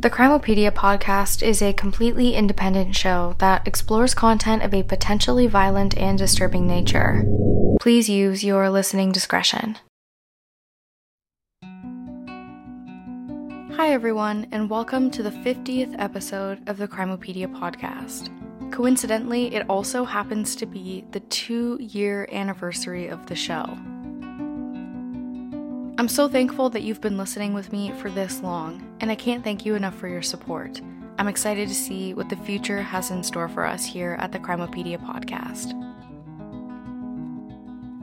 The Crimopedia podcast is a completely independent show that explores content of a potentially violent and disturbing nature. Please use your listening discretion. Hi, everyone, and welcome to the 50th episode of the Crimopedia podcast. Coincidentally, it also happens to be the two year anniversary of the show. I'm so thankful that you've been listening with me for this long, and I can't thank you enough for your support. I'm excited to see what the future has in store for us here at the Crimopedia podcast.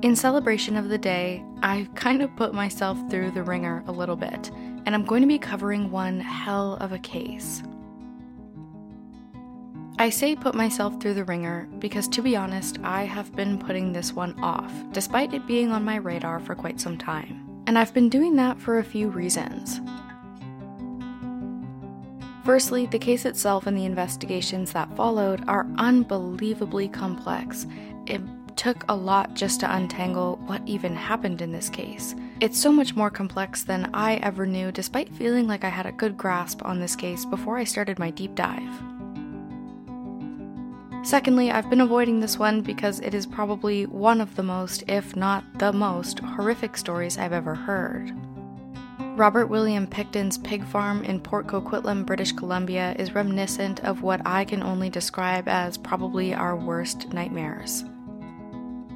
In celebration of the day, I've kind of put myself through the ringer a little bit, and I'm going to be covering one hell of a case. I say put myself through the ringer because, to be honest, I have been putting this one off, despite it being on my radar for quite some time and I've been doing that for a few reasons. Firstly, the case itself and the investigations that followed are unbelievably complex. It took a lot just to untangle what even happened in this case. It's so much more complex than I ever knew, despite feeling like I had a good grasp on this case before I started my deep dive. Secondly, I've been avoiding this one because it is probably one of the most, if not the most, horrific stories I've ever heard. Robert William Pickton's pig farm in Port Coquitlam, British Columbia is reminiscent of what I can only describe as probably our worst nightmares.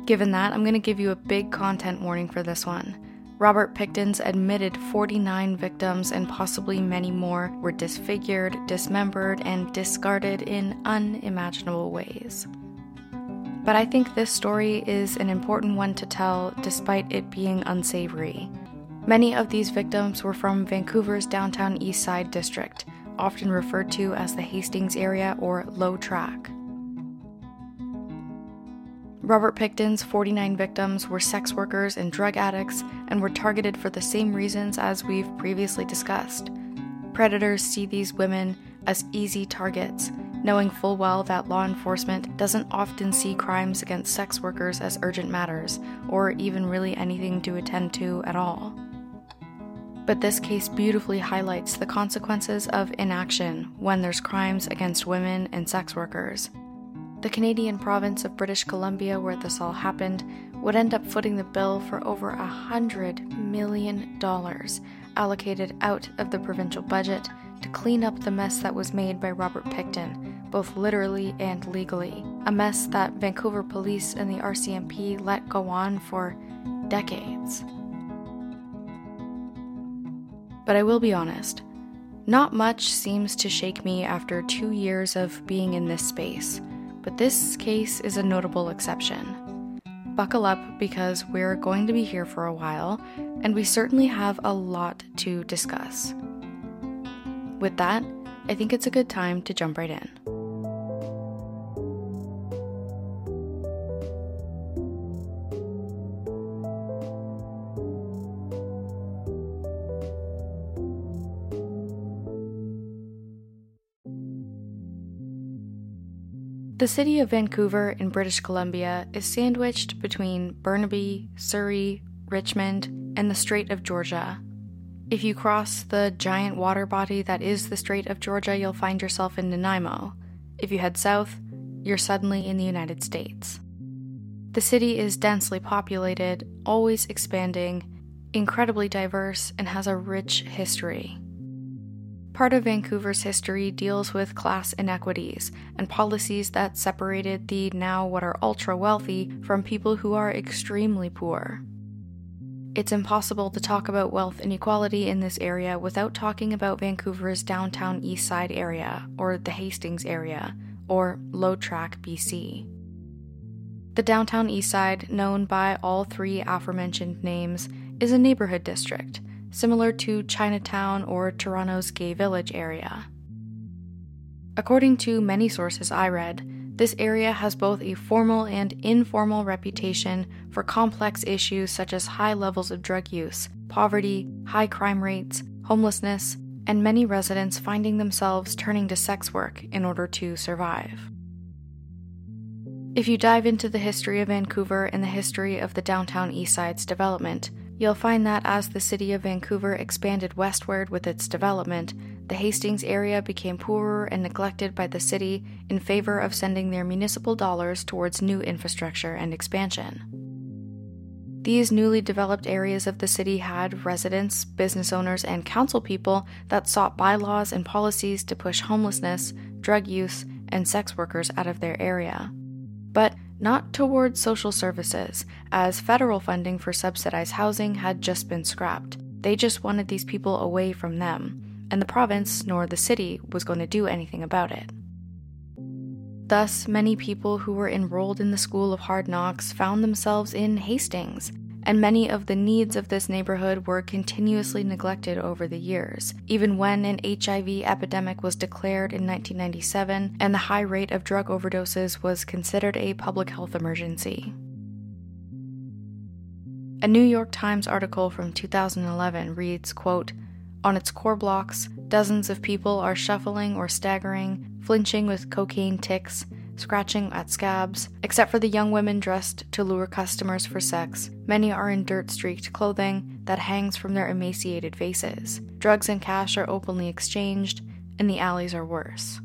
Given that, I'm going to give you a big content warning for this one. Robert Pickton's admitted 49 victims and possibly many more were disfigured, dismembered, and discarded in unimaginable ways. But I think this story is an important one to tell despite it being unsavory. Many of these victims were from Vancouver's downtown East Side district, often referred to as the Hastings area or Low Track. Robert Pickton's 49 victims were sex workers and drug addicts and were targeted for the same reasons as we've previously discussed. Predators see these women as easy targets, knowing full well that law enforcement doesn't often see crimes against sex workers as urgent matters, or even really anything to attend to at all. But this case beautifully highlights the consequences of inaction when there's crimes against women and sex workers. The Canadian province of British Columbia, where this all happened, would end up footing the bill for over a hundred million dollars allocated out of the provincial budget to clean up the mess that was made by Robert Pickton, both literally and legally. A mess that Vancouver police and the RCMP let go on for decades. But I will be honest, not much seems to shake me after two years of being in this space but this case is a notable exception. Buckle up because we're going to be here for a while, and we certainly have a lot to discuss. With that, I think it's a good time to jump right in. The city of Vancouver in British Columbia is sandwiched between Burnaby, Surrey, Richmond, and the Strait of Georgia. If you cross the giant water body that is the Strait of Georgia, you'll find yourself in Nanaimo. If you head south, you're suddenly in the United States. The city is densely populated, always expanding, incredibly diverse, and has a rich history. Part of Vancouver's history deals with class inequities and policies that separated the now what are ultra wealthy from people who are extremely poor. It's impossible to talk about wealth inequality in this area without talking about Vancouver's downtown east side area, or the Hastings area, or Low Track, BC. The downtown east side, known by all three aforementioned names, is a neighborhood district similar to Chinatown or Toronto's Gay Village area. According to many sources I read, this area has both a formal and informal reputation for complex issues such as high levels of drug use, poverty, high crime rates, homelessness, and many residents finding themselves turning to sex work in order to survive. If you dive into the history of Vancouver and the history of the downtown Eastside's development, You'll find that as the city of Vancouver expanded westward with its development, the Hastings area became poorer and neglected by the city in favor of sending their municipal dollars towards new infrastructure and expansion. These newly developed areas of the city had residents, business owners, and council people that sought bylaws and policies to push homelessness, drug use, and sex workers out of their area. But not towards social services, as federal funding for subsidized housing had just been scrapped. They just wanted these people away from them, and the province nor the city was going to do anything about it. Thus, many people who were enrolled in the School of Hard Knocks found themselves in Hastings, and many of the needs of this neighborhood were continuously neglected over the years, even when an HIV epidemic was declared in 1997 and the high rate of drug overdoses was considered a public health emergency. A New York Times article from 2011 reads, quote, on its core blocks, dozens of people are shuffling or staggering, flinching with cocaine tics, scratching at scabs. Except for the young women dressed to lure customers for sex, many are in dirt streaked clothing that hangs from their emaciated faces. Drugs and cash are openly exchanged, and the alleys are worse.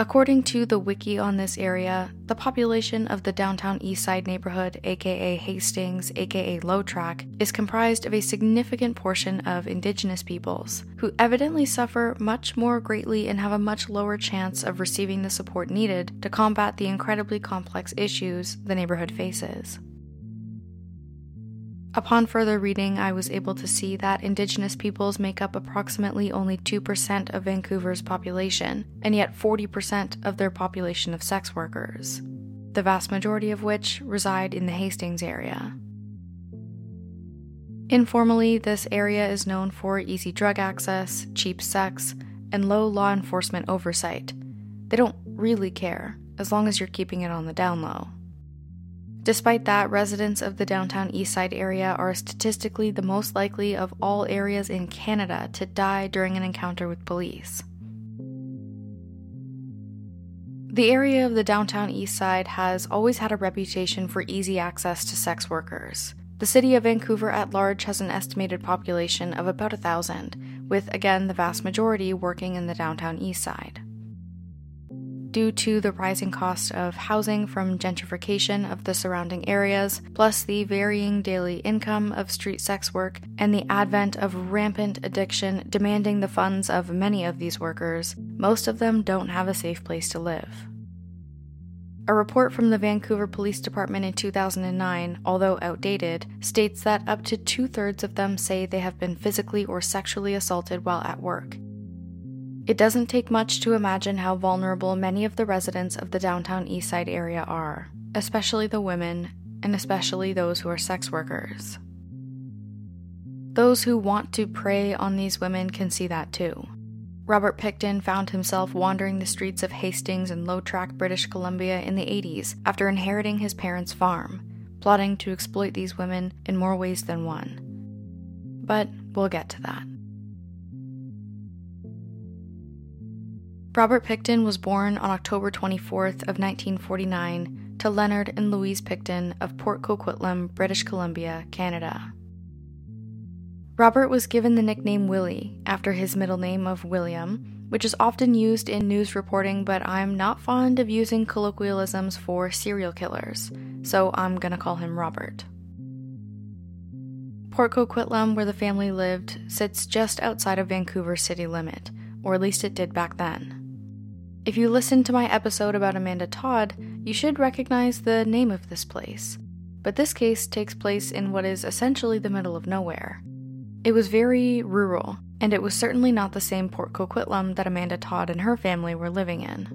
According to the wiki on this area, the population of the downtown Eastside neighborhood, aka Hastings, aka Low Track, is comprised of a significant portion of indigenous peoples, who evidently suffer much more greatly and have a much lower chance of receiving the support needed to combat the incredibly complex issues the neighborhood faces. Upon further reading, I was able to see that Indigenous peoples make up approximately only 2% of Vancouver's population, and yet 40% of their population of sex workers, the vast majority of which reside in the Hastings area. Informally, this area is known for easy drug access, cheap sex, and low law enforcement oversight. They don't really care, as long as you're keeping it on the down low. Despite that, residents of the downtown Eastside area are statistically the most likely of all areas in Canada to die during an encounter with police. The area of the downtown Eastside has always had a reputation for easy access to sex workers. The city of Vancouver at large has an estimated population of about a thousand, with again the vast majority working in the downtown east side due to the rising cost of housing from gentrification of the surrounding areas, plus the varying daily income of street sex work, and the advent of rampant addiction demanding the funds of many of these workers, most of them don't have a safe place to live. A report from the Vancouver Police Department in 2009, although outdated, states that up to two thirds of them say they have been physically or sexually assaulted while at work, it doesn't take much to imagine how vulnerable many of the residents of the downtown Eastside area are, especially the women, and especially those who are sex workers. Those who want to prey on these women can see that too. Robert Pickton found himself wandering the streets of Hastings and Low Track, British Columbia in the 80s after inheriting his parents' farm, plotting to exploit these women in more ways than one. But we'll get to that. Robert Pickton was born on October 24th of 1949 to Leonard and Louise Pickton of Port Coquitlam, British Columbia, Canada. Robert was given the nickname Willie after his middle name of William, which is often used in news reporting, but I'm not fond of using colloquialisms for serial killers, so I'm gonna call him Robert. Port Coquitlam, where the family lived, sits just outside of Vancouver city limit, or at least it did back then. If you listened to my episode about Amanda Todd, you should recognize the name of this place. But this case takes place in what is essentially the middle of nowhere. It was very rural, and it was certainly not the same Port Coquitlam that Amanda Todd and her family were living in.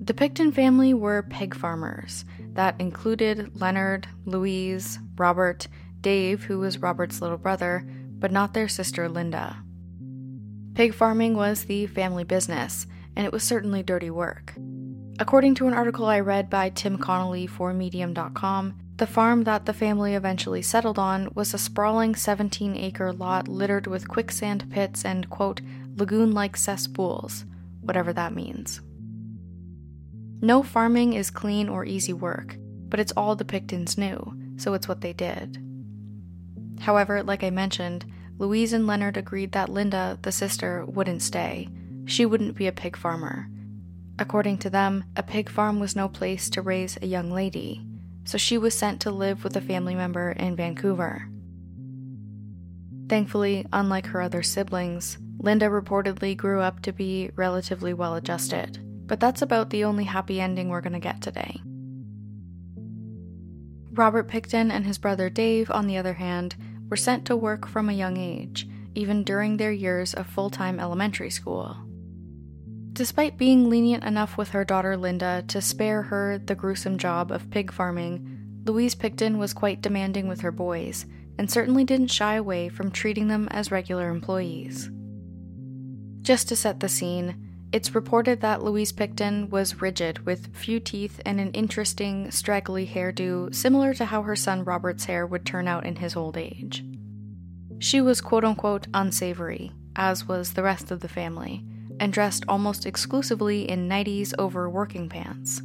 The Pickton family were pig farmers that included Leonard, Louise, Robert, Dave, who was Robert's little brother, but not their sister Linda. Pig farming was the family business, and it was certainly dirty work. According to an article I read by Tim Connolly for Medium.com, the farm that the family eventually settled on was a sprawling 17 acre lot littered with quicksand pits and, quote, lagoon like cesspools, whatever that means. No farming is clean or easy work, but it's all the Picktons knew, so it's what they did. However, like I mentioned, Louise and Leonard agreed that Linda, the sister, wouldn't stay. She wouldn't be a pig farmer. According to them, a pig farm was no place to raise a young lady, so she was sent to live with a family member in Vancouver. Thankfully, unlike her other siblings, Linda reportedly grew up to be relatively well adjusted, but that's about the only happy ending we're going to get today. Robert Pickton and his brother Dave, on the other hand, were sent to work from a young age, even during their years of full time elementary school. Despite being lenient enough with her daughter Linda to spare her the gruesome job of pig farming, Louise Pickton was quite demanding with her boys, and certainly didn't shy away from treating them as regular employees. Just to set the scene, it's reported that Louise Pickton was rigid with few teeth and an interesting, straggly hairdo similar to how her son Robert's hair would turn out in his old age. She was quote unquote unsavory, as was the rest of the family, and dressed almost exclusively in nighties over working pants.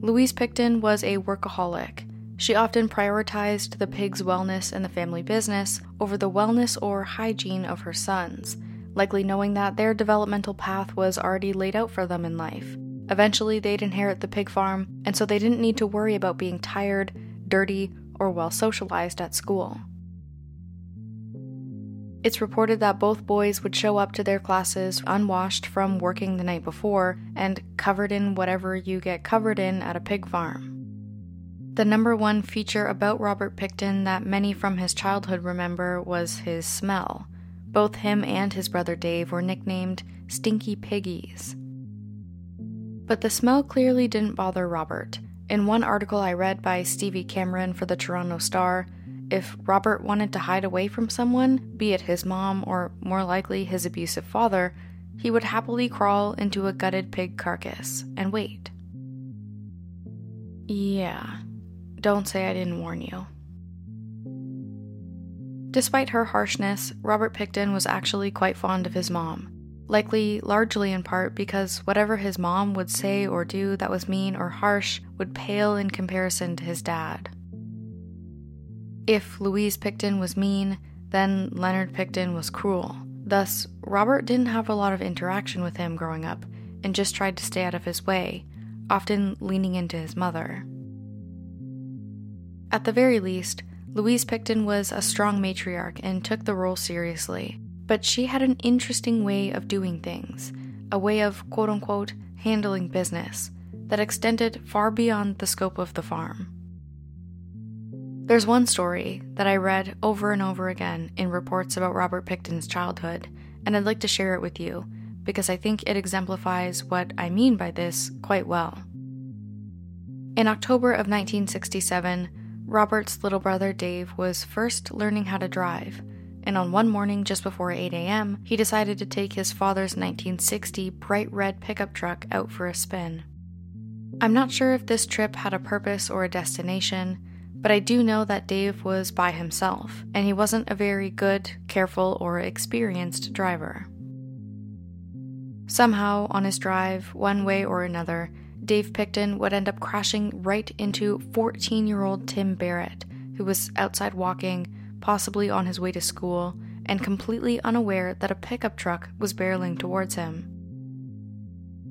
Louise Pickton was a workaholic she often prioritized the pig's wellness and the family business over the wellness or hygiene of her sons, likely knowing that their developmental path was already laid out for them in life. Eventually, they'd inherit the pig farm, and so they didn't need to worry about being tired, dirty, or well socialized at school. It's reported that both boys would show up to their classes unwashed from working the night before and covered in whatever you get covered in at a pig farm. The number one feature about Robert Pickton that many from his childhood remember was his smell. Both him and his brother Dave were nicknamed Stinky Piggies. But the smell clearly didn't bother Robert. In one article I read by Stevie Cameron for the Toronto Star, if Robert wanted to hide away from someone, be it his mom or more likely his abusive father, he would happily crawl into a gutted pig carcass and wait. Yeah, don't say I didn't warn you. Despite her harshness, Robert Pickton was actually quite fond of his mom, likely largely in part because whatever his mom would say or do that was mean or harsh would pale in comparison to his dad. If Louise Pickton was mean, then Leonard Pickton was cruel. Thus, Robert didn't have a lot of interaction with him growing up and just tried to stay out of his way, often leaning into his mother. At the very least, Louise Pickton was a strong matriarch and took the role seriously, but she had an interesting way of doing things, a way of quote unquote handling business that extended far beyond the scope of the farm. There's one story that I read over and over again in reports about Robert Pickton's childhood, and I'd like to share it with you because I think it exemplifies what I mean by this quite well. In October of 1967, Robert's little brother Dave was first learning how to drive, and on one morning just before 8 a.m., he decided to take his father's 1960 bright red pickup truck out for a spin. I'm not sure if this trip had a purpose or a destination, but I do know that Dave was by himself, and he wasn't a very good, careful, or experienced driver. Somehow, on his drive, one way or another, Dave Pickton would end up crashing right into 14 year old Tim Barrett, who was outside walking, possibly on his way to school, and completely unaware that a pickup truck was barreling towards him.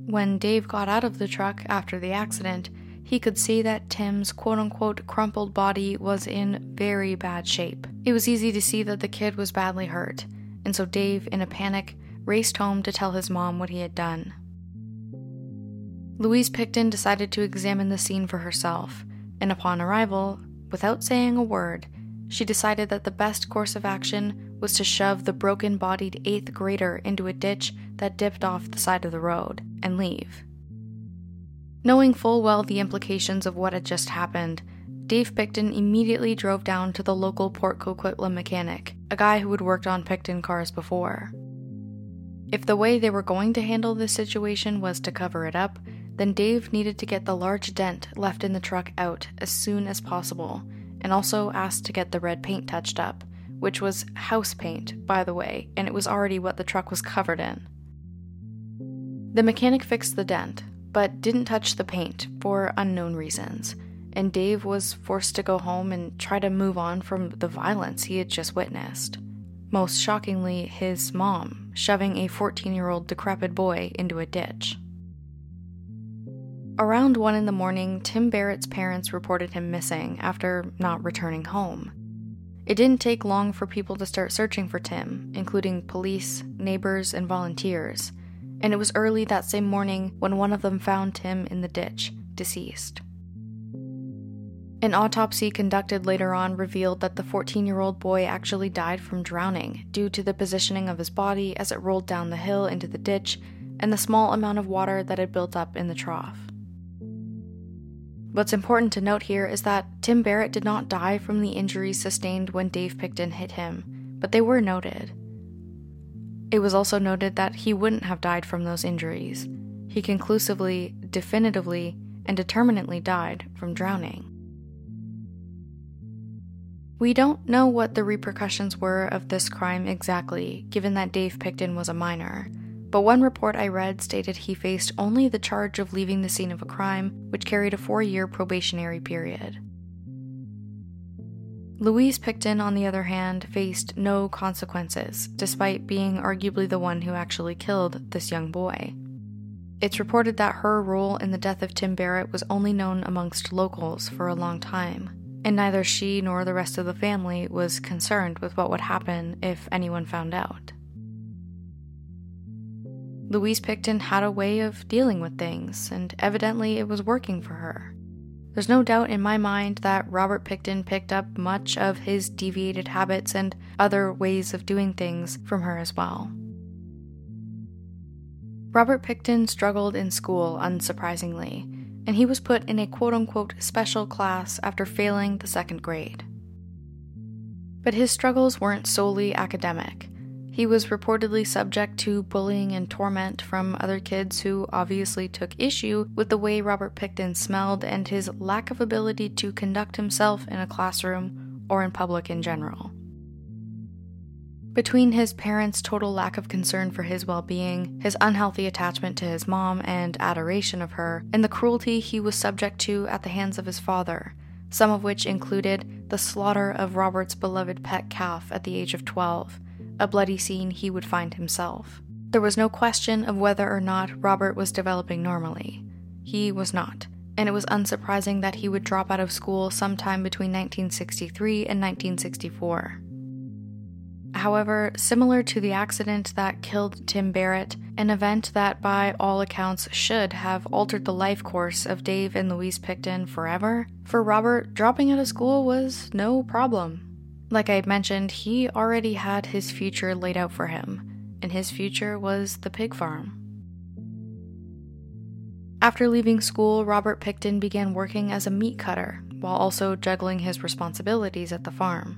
When Dave got out of the truck after the accident, he could see that Tim's quote unquote crumpled body was in very bad shape. It was easy to see that the kid was badly hurt, and so Dave, in a panic, raced home to tell his mom what he had done. Louise Pickton decided to examine the scene for herself, and upon arrival, without saying a word, she decided that the best course of action was to shove the broken bodied eighth grader into a ditch that dipped off the side of the road and leave. Knowing full well the implications of what had just happened, Dave Pickton immediately drove down to the local Port Coquitlam mechanic, a guy who had worked on Pickton cars before. If the way they were going to handle this situation was to cover it up, then Dave needed to get the large dent left in the truck out as soon as possible, and also asked to get the red paint touched up, which was house paint, by the way, and it was already what the truck was covered in. The mechanic fixed the dent, but didn't touch the paint for unknown reasons, and Dave was forced to go home and try to move on from the violence he had just witnessed. most shockingly, his mom, shoving a 14 year old decrepit boy into a ditch. Around 1 in the morning, Tim Barrett's parents reported him missing after not returning home. It didn't take long for people to start searching for Tim, including police, neighbors, and volunteers, and it was early that same morning when one of them found Tim in the ditch, deceased. An autopsy conducted later on revealed that the 14 year old boy actually died from drowning due to the positioning of his body as it rolled down the hill into the ditch and the small amount of water that had built up in the trough. What's important to note here is that Tim Barrett did not die from the injuries sustained when Dave Pickton hit him, but they were noted. It was also noted that he wouldn't have died from those injuries. He conclusively, definitively, and determinately died from drowning. We don't know what the repercussions were of this crime exactly, given that Dave Pickton was a minor, but one report I read stated he faced only the charge of leaving the scene of a crime, which carried a four year probationary period. Louise Pickton, on the other hand, faced no consequences, despite being arguably the one who actually killed this young boy. It's reported that her role in the death of Tim Barrett was only known amongst locals for a long time, and neither she nor the rest of the family was concerned with what would happen if anyone found out. Louise Pickton had a way of dealing with things, and evidently it was working for her. There's no doubt in my mind that Robert Pickton picked up much of his deviated habits and other ways of doing things from her as well. Robert Pickton struggled in school, unsurprisingly, and he was put in a quote unquote special class after failing the second grade. But his struggles weren't solely academic. He was reportedly subject to bullying and torment from other kids who obviously took issue with the way Robert Pickton smelled and his lack of ability to conduct himself in a classroom or in public in general. Between his parents' total lack of concern for his well being, his unhealthy attachment to his mom and adoration of her, and the cruelty he was subject to at the hands of his father, some of which included the slaughter of Robert's beloved pet calf at the age of 12, a bloody scene he would find himself. There was no question of whether or not Robert was developing normally. He was not, and it was unsurprising that he would drop out of school sometime between 1963 and 1964. However, similar to the accident that killed Tim Barrett, an event that by all accounts should have altered the life course of Dave and Louise Pickton forever, for Robert, dropping out of school was no problem. Like I had mentioned, he already had his future laid out for him, and his future was the pig farm. After leaving school, Robert Pickton began working as a meat cutter while also juggling his responsibilities at the farm.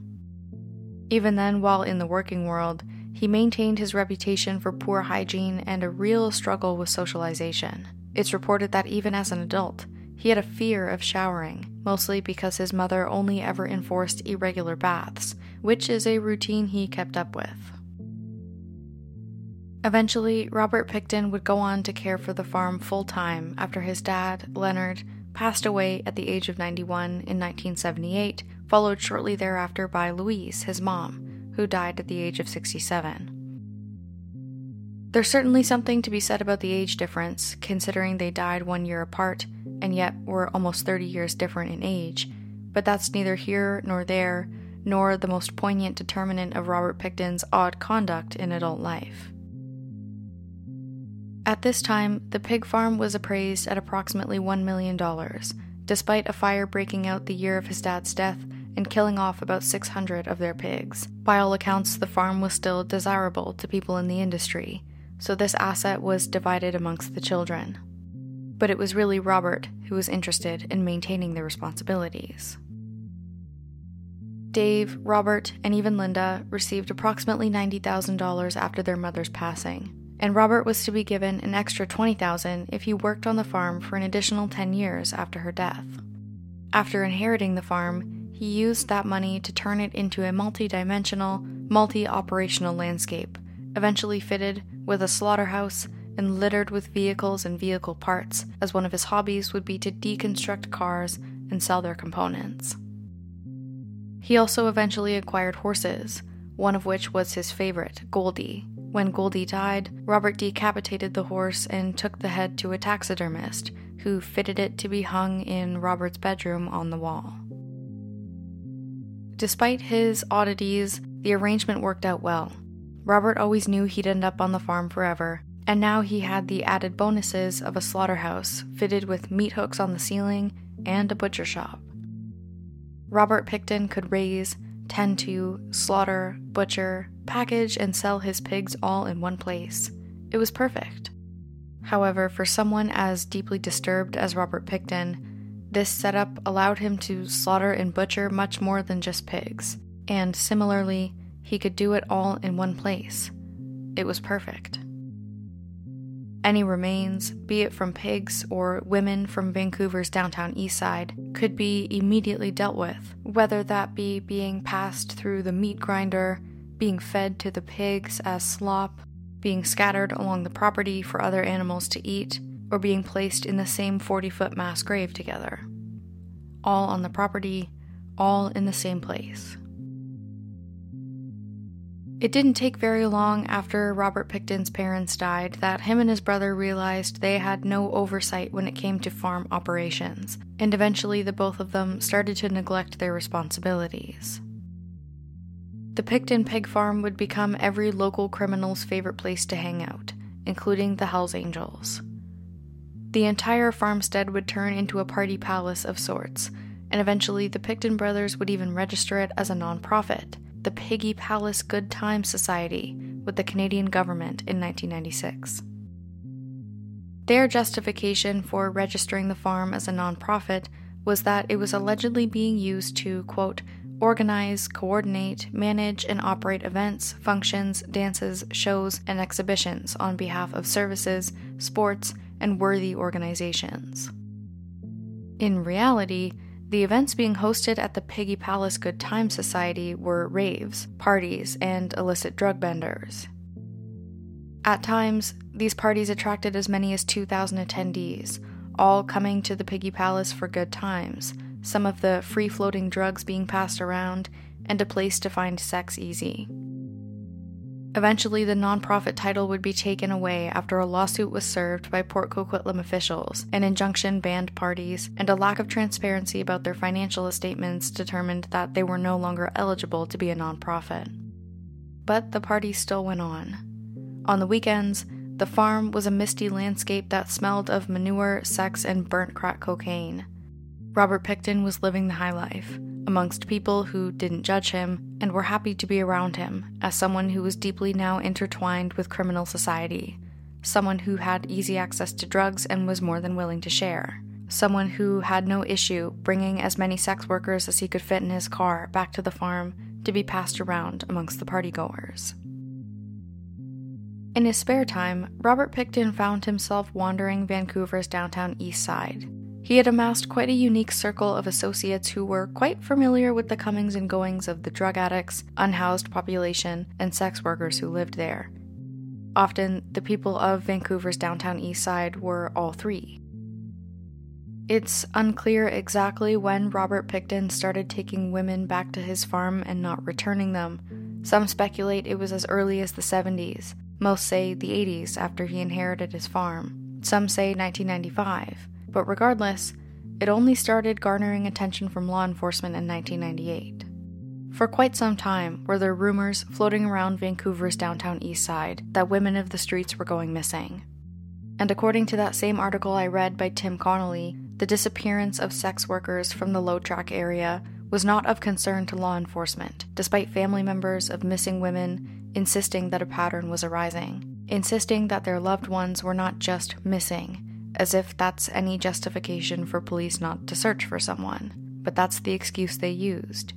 Even then, while in the working world, he maintained his reputation for poor hygiene and a real struggle with socialization. It's reported that even as an adult, he had a fear of showering, mostly because his mother only ever enforced irregular baths, which is a routine he kept up with. Eventually, Robert Pickton would go on to care for the farm full time after his dad, Leonard, passed away at the age of 91 in 1978 followed shortly thereafter by Louise, his mom, who died at the age of 67. There's certainly something to be said about the age difference, considering they died one year apart and yet were almost 30 years different in age, but that's neither here nor there, nor the most poignant determinant of Robert Pickton's odd conduct in adult life. At this time, the pig farm was appraised at approximately $1 million, despite a fire breaking out the year of his dad's death and killing off about 600 of their pigs. By all accounts, the farm was still desirable to people in the industry, so this asset was divided amongst the children. But it was really Robert who was interested in maintaining the responsibilities. Dave, Robert, and even Linda received approximately $90,000 after their mother's passing, and Robert was to be given an extra 20,000 if he worked on the farm for an additional 10 years after her death. After inheriting the farm, he used that money to turn it into a multi-dimensional, multi-operational landscape, eventually fitted with a slaughterhouse and littered with vehicles and vehicle parts, as one of his hobbies would be to deconstruct cars and sell their components. He also eventually acquired horses, one of which was his favorite, Goldie. When Goldie died, Robert decapitated the horse and took the head to a taxidermist, who fitted it to be hung in Robert's bedroom on the wall. Despite his oddities, the arrangement worked out well. Robert always knew he'd end up on the farm forever, and now he had the added bonuses of a slaughterhouse fitted with meat hooks on the ceiling and a butcher shop. Robert Pickton could raise, tend to, slaughter, butcher, package, and sell his pigs all in one place. It was perfect. However, for someone as deeply disturbed as Robert Pickton, this setup allowed him to slaughter and butcher much more than just pigs, and similarly, he could do it all in one place. It was perfect. Any remains, be it from pigs or women from Vancouver's downtown east side, could be immediately dealt with, whether that be being passed through the meat grinder, being fed to the pigs as slop, being scattered along the property for other animals to eat, or being placed in the same 40 foot mass grave together. All on the property, all in the same place. It didn't take very long after Robert Pickton's parents died that him and his brother realized they had no oversight when it came to farm operations, and eventually the both of them started to neglect their responsibilities. The Pickton pig farm would become every local criminal's favorite place to hang out, including the Hells Angels. The entire farmstead would turn into a party palace of sorts, and eventually the Pickton brothers would even register it as a nonprofit the Piggy Palace Good Times Society with the Canadian government in 1996. Their justification for registering the farm as a nonprofit was that it was allegedly being used to, quote, organize, coordinate, manage, and operate events, functions, dances, shows, and exhibitions on behalf of services, sports, and worthy organizations. In reality, the events being hosted at the Piggy Palace Good Time Society were raves, parties, and illicit drug benders. At times, these parties attracted as many as 2,000 attendees, all coming to the Piggy Palace for good times, some of the free floating drugs being passed around, and a place to find sex easy. Eventually, the nonprofit title would be taken away after a lawsuit was served by Port Coquitlam officials, an injunction banned parties, and a lack of transparency about their financial statements determined that they were no longer eligible to be a nonprofit. But the party still went on. On the weekends, the farm was a misty landscape that smelled of manure, sex, and burnt crack cocaine. Robert Pickton was living the high life amongst people who didn't judge him and were happy to be around him as someone who was deeply now intertwined with criminal society, someone who had easy access to drugs and was more than willing to share, someone who had no issue bringing as many sex workers as he could fit in his car back to the farm to be passed around amongst the partygoers. In his spare time, Robert Pickton found himself wandering Vancouver's downtown east side, he had amassed quite a unique circle of associates who were quite familiar with the comings and goings of the drug addicts, unhoused population, and sex workers who lived there. Often, the people of Vancouver's downtown east side were all three. It's unclear exactly when Robert Pickton started taking women back to his farm and not returning them. Some speculate it was as early as the 70s, most say the 80s after he inherited his farm. Some say 1995 but regardless, it only started garnering attention from law enforcement in 1998. For quite some time were there rumors floating around Vancouver's downtown east side that women of the streets were going missing. And according to that same article I read by Tim Connolly, the disappearance of sex workers from the Low Track area was not of concern to law enforcement, despite family members of missing women insisting that a pattern was arising, insisting that their loved ones were not just missing, as if that's any justification for police not to search for someone, but that's the excuse they used.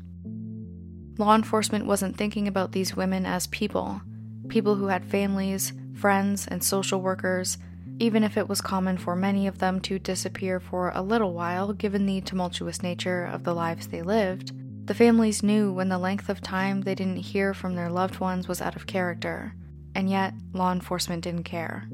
Law enforcement wasn't thinking about these women as people, people who had families, friends, and social workers, even if it was common for many of them to disappear for a little while given the tumultuous nature of the lives they lived. The families knew when the length of time they didn't hear from their loved ones was out of character, and yet law enforcement didn't care.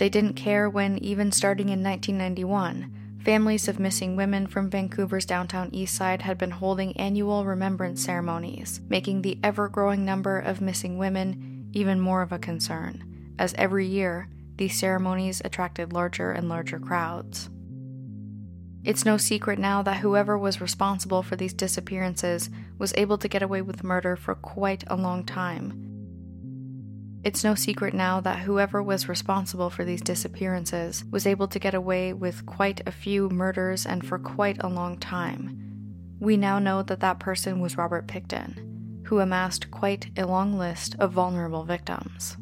They didn't care when, even starting in 1991, families of missing women from Vancouver's downtown east side had been holding annual remembrance ceremonies, making the ever growing number of missing women even more of a concern, as every year these ceremonies attracted larger and larger crowds. It's no secret now that whoever was responsible for these disappearances was able to get away with murder for quite a long time. It's no secret now that whoever was responsible for these disappearances was able to get away with quite a few murders and for quite a long time. We now know that that person was Robert Pickton, who amassed quite a long list of vulnerable victims.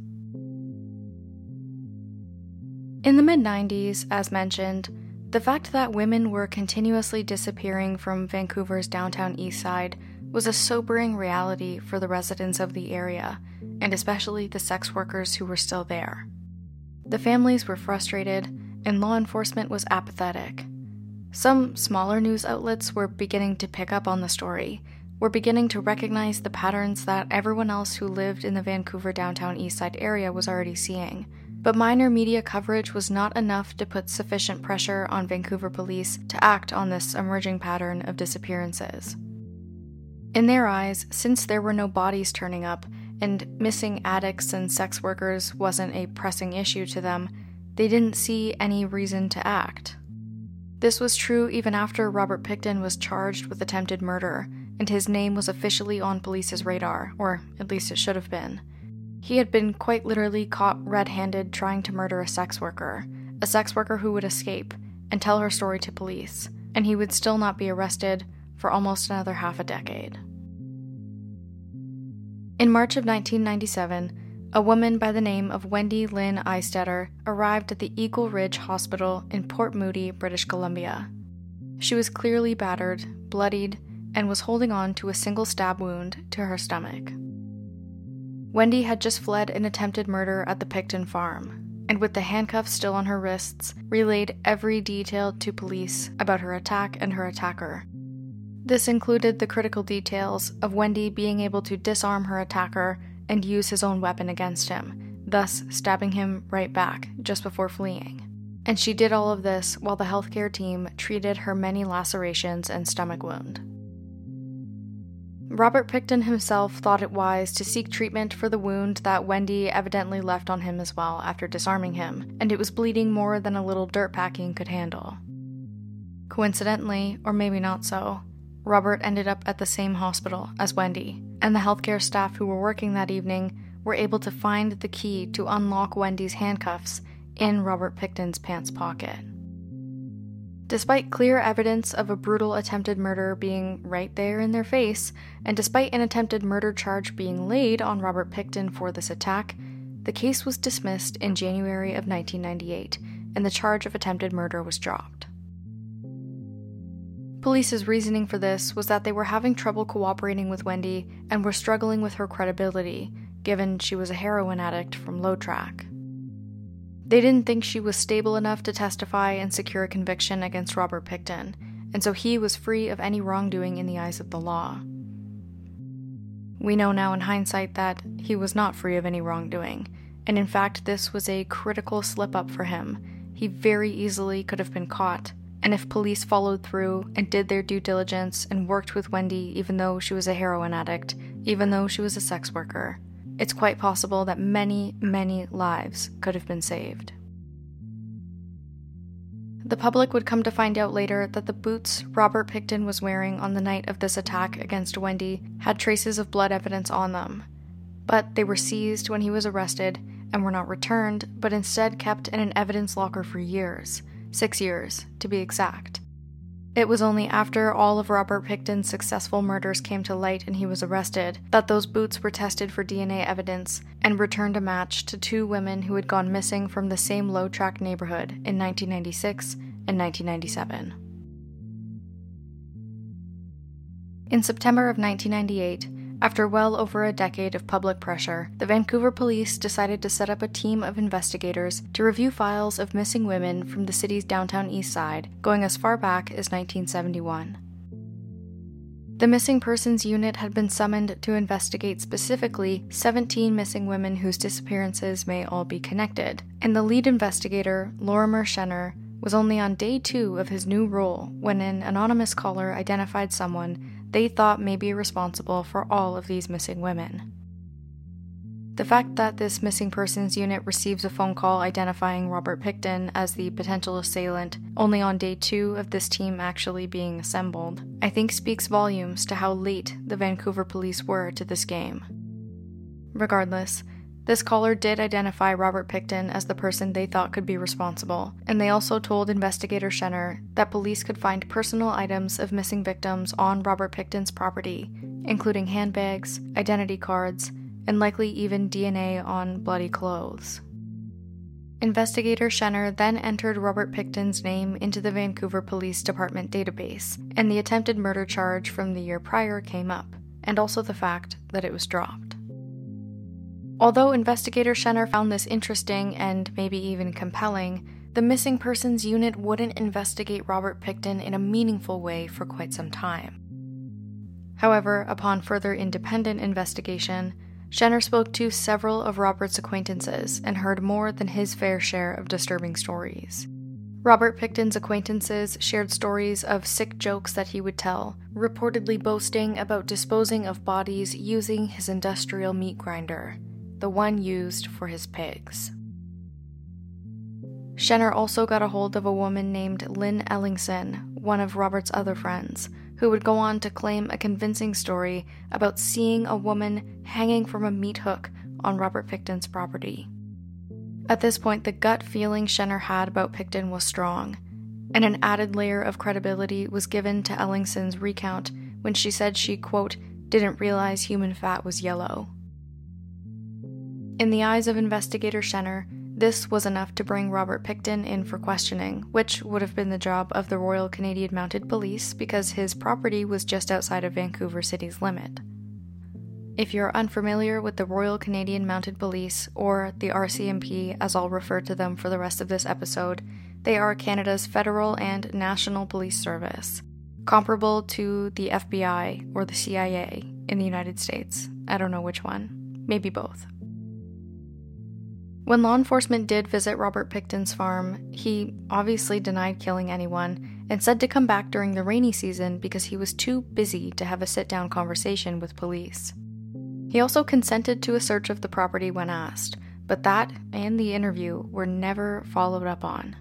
In the mid 90s, as mentioned, the fact that women were continuously disappearing from Vancouver's downtown east side was a sobering reality for the residents of the area, and especially the sex workers who were still there. The families were frustrated, and law enforcement was apathetic. Some smaller news outlets were beginning to pick up on the story, were beginning to recognize the patterns that everyone else who lived in the Vancouver downtown eastside area was already seeing but minor media coverage was not enough to put sufficient pressure on Vancouver police to act on this emerging pattern of disappearances. In their eyes, since there were no bodies turning up, and missing addicts and sex workers wasn't a pressing issue to them, they didn't see any reason to act. This was true even after Robert Pickton was charged with attempted murder, and his name was officially on police's radar, or at least it should have been. He had been quite literally caught red handed trying to murder a sex worker, a sex worker who would escape and tell her story to police, and he would still not be arrested for almost another half a decade. In March of 1997, a woman by the name of Wendy Lynn Eistetter arrived at the Eagle Ridge Hospital in Port Moody, British Columbia. She was clearly battered, bloodied, and was holding on to a single stab wound to her stomach. Wendy had just fled an attempted murder at the Pickton farm, and with the handcuffs still on her wrists, relayed every detail to police about her attack and her attacker. This included the critical details of Wendy being able to disarm her attacker and use his own weapon against him, thus stabbing him right back just before fleeing. And she did all of this while the healthcare team treated her many lacerations and stomach wound. Robert Pickton himself thought it wise to seek treatment for the wound that Wendy evidently left on him as well after disarming him, and it was bleeding more than a little dirt packing could handle. Coincidentally, or maybe not so, Robert ended up at the same hospital as Wendy, and the healthcare staff who were working that evening were able to find the key to unlock Wendy's handcuffs in Robert Pickton's pants pocket. Despite clear evidence of a brutal attempted murder being right there in their face, and despite an attempted murder charge being laid on Robert Pickton for this attack, the case was dismissed in January of 1998, and the charge of attempted murder was dropped. Police's reasoning for this was that they were having trouble cooperating with Wendy and were struggling with her credibility, given she was a heroin addict from Low Track. They didn't think she was stable enough to testify and secure a conviction against Robert Pickton, and so he was free of any wrongdoing in the eyes of the law. We know now in hindsight that he was not free of any wrongdoing, and in fact, this was a critical slip up for him. He very easily could have been caught, and if police followed through and did their due diligence and worked with Wendy, even though she was a heroin addict, even though she was a sex worker, it's quite possible that many, many lives could have been saved. The public would come to find out later that the boots Robert Pickton was wearing on the night of this attack against Wendy had traces of blood evidence on them. But they were seized when he was arrested and were not returned, but instead kept in an evidence locker for years six years, to be exact. It was only after all of Robert Pickton's successful murders came to light and he was arrested that those boots were tested for DNA evidence and returned a match to two women who had gone missing from the same low track neighborhood in 1996 and 1997. In September of 1998, after well over a decade of public pressure, the Vancouver police decided to set up a team of investigators to review files of missing women from the city's downtown east side, going as far back as 1971. The Missing Persons Unit had been summoned to investigate specifically 17 missing women whose disappearances may all be connected, and the lead investigator, Lorimer Shenher, was only on day two of his new role when an anonymous caller identified someone they thought may be responsible for all of these missing women. The fact that this missing persons unit receives a phone call identifying Robert Pickton as the potential assailant only on day two of this team actually being assembled, I think speaks volumes to how late the Vancouver police were to this game. Regardless, this caller did identify Robert Pickton as the person they thought could be responsible, and they also told investigator Shenher that police could find personal items of missing victims on Robert Pickton's property, including handbags, identity cards, and likely even DNA on bloody clothes. Investigator Shenher then entered Robert Pickton's name into the Vancouver Police Department database, and the attempted murder charge from the year prior came up, and also the fact that it was dropped. Although investigator Shenher found this interesting and maybe even compelling, the missing persons unit wouldn't investigate Robert Pickton in a meaningful way for quite some time. However, upon further independent investigation, Shenher spoke to several of Robert's acquaintances and heard more than his fair share of disturbing stories. Robert Pickton's acquaintances shared stories of sick jokes that he would tell, reportedly boasting about disposing of bodies using his industrial meat grinder, the one used for his pigs. Shenher also got a hold of a woman named Lynn Ellingsen, one of Robert's other friends, who would go on to claim a convincing story about seeing a woman hanging from a meat hook on Robert Pickton's property. At this point, the gut feeling Shenher had about Pickton was strong, and an added layer of credibility was given to Ellingsen's recount when she said she, quote, didn't realize human fat was yellow. In the eyes of investigator Shenher, this was enough to bring Robert Pickton in for questioning, which would have been the job of the Royal Canadian Mounted Police because his property was just outside of Vancouver City's limit. If you're unfamiliar with the Royal Canadian Mounted Police, or the RCMP as I'll refer to them for the rest of this episode, they are Canada's federal and national police service, comparable to the FBI or the CIA in the United States. I don't know which one, maybe both. When law enforcement did visit Robert Pickton's farm, he obviously denied killing anyone and said to come back during the rainy season because he was too busy to have a sit down conversation with police. He also consented to a search of the property when asked, but that and the interview were never followed up on.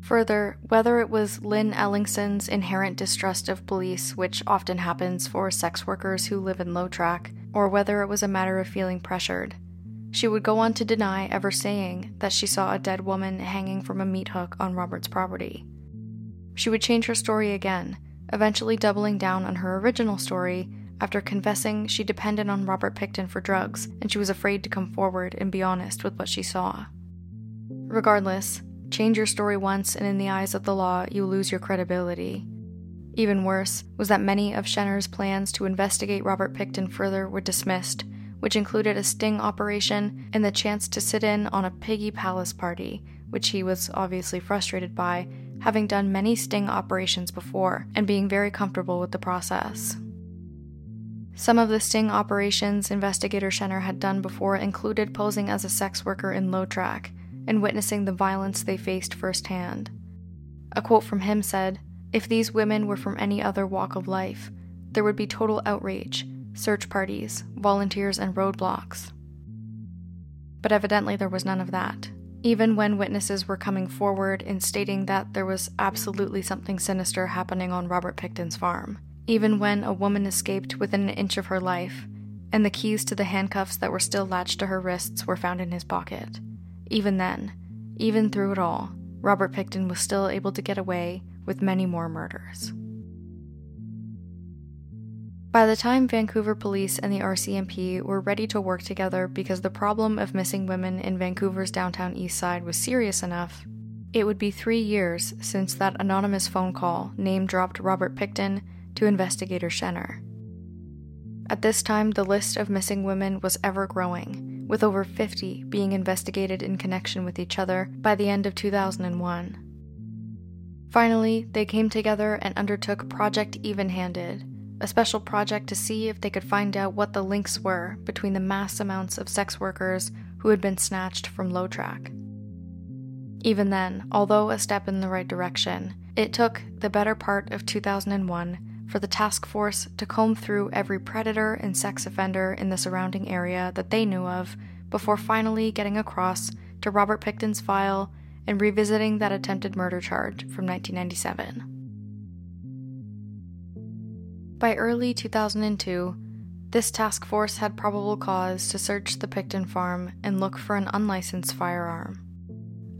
Further, whether it was Lynn Ellingsen's inherent distrust of police, which often happens for sex workers who live in low track, or whether it was a matter of feeling pressured, she would go on to deny ever saying that she saw a dead woman hanging from a meat hook on Robert's property. She would change her story again, eventually doubling down on her original story after confessing she depended on Robert Pickton for drugs and she was afraid to come forward and be honest with what she saw. Regardless, change your story once and in the eyes of the law, you lose your credibility. Even worse was that many of Shenher's plans to investigate Robert Pickton further were dismissed which included a sting operation and the chance to sit in on a piggy palace party, which he was obviously frustrated by, having done many sting operations before and being very comfortable with the process. Some of the sting operations investigator Shenher had done before included posing as a sex worker in low track and witnessing the violence they faced firsthand. A quote from him said, If these women were from any other walk of life, there would be total outrage search parties, volunteers, and roadblocks. But evidently there was none of that. Even when witnesses were coming forward and stating that there was absolutely something sinister happening on Robert Pickton's farm. Even when a woman escaped within an inch of her life, and the keys to the handcuffs that were still latched to her wrists were found in his pocket. Even then, even through it all, Robert Pickton was still able to get away with many more murders. By the time Vancouver Police and the RCMP were ready to work together because the problem of missing women in Vancouver's downtown east side was serious enough, it would be three years since that anonymous phone call name dropped Robert Pickton to investigator Shenher. At this time, the list of missing women was ever growing, with over 50 being investigated in connection with each other by the end of 2001. Finally, they came together and undertook Project Even Handed, a special project to see if they could find out what the links were between the mass amounts of sex workers who had been snatched from low track. Even then, although a step in the right direction, it took the better part of 2001 for the task force to comb through every predator and sex offender in the surrounding area that they knew of before finally getting across to Robert Pickton's file and revisiting that attempted murder charge from 1997. By early 2002, this task force had probable cause to search the Pickton farm and look for an unlicensed firearm.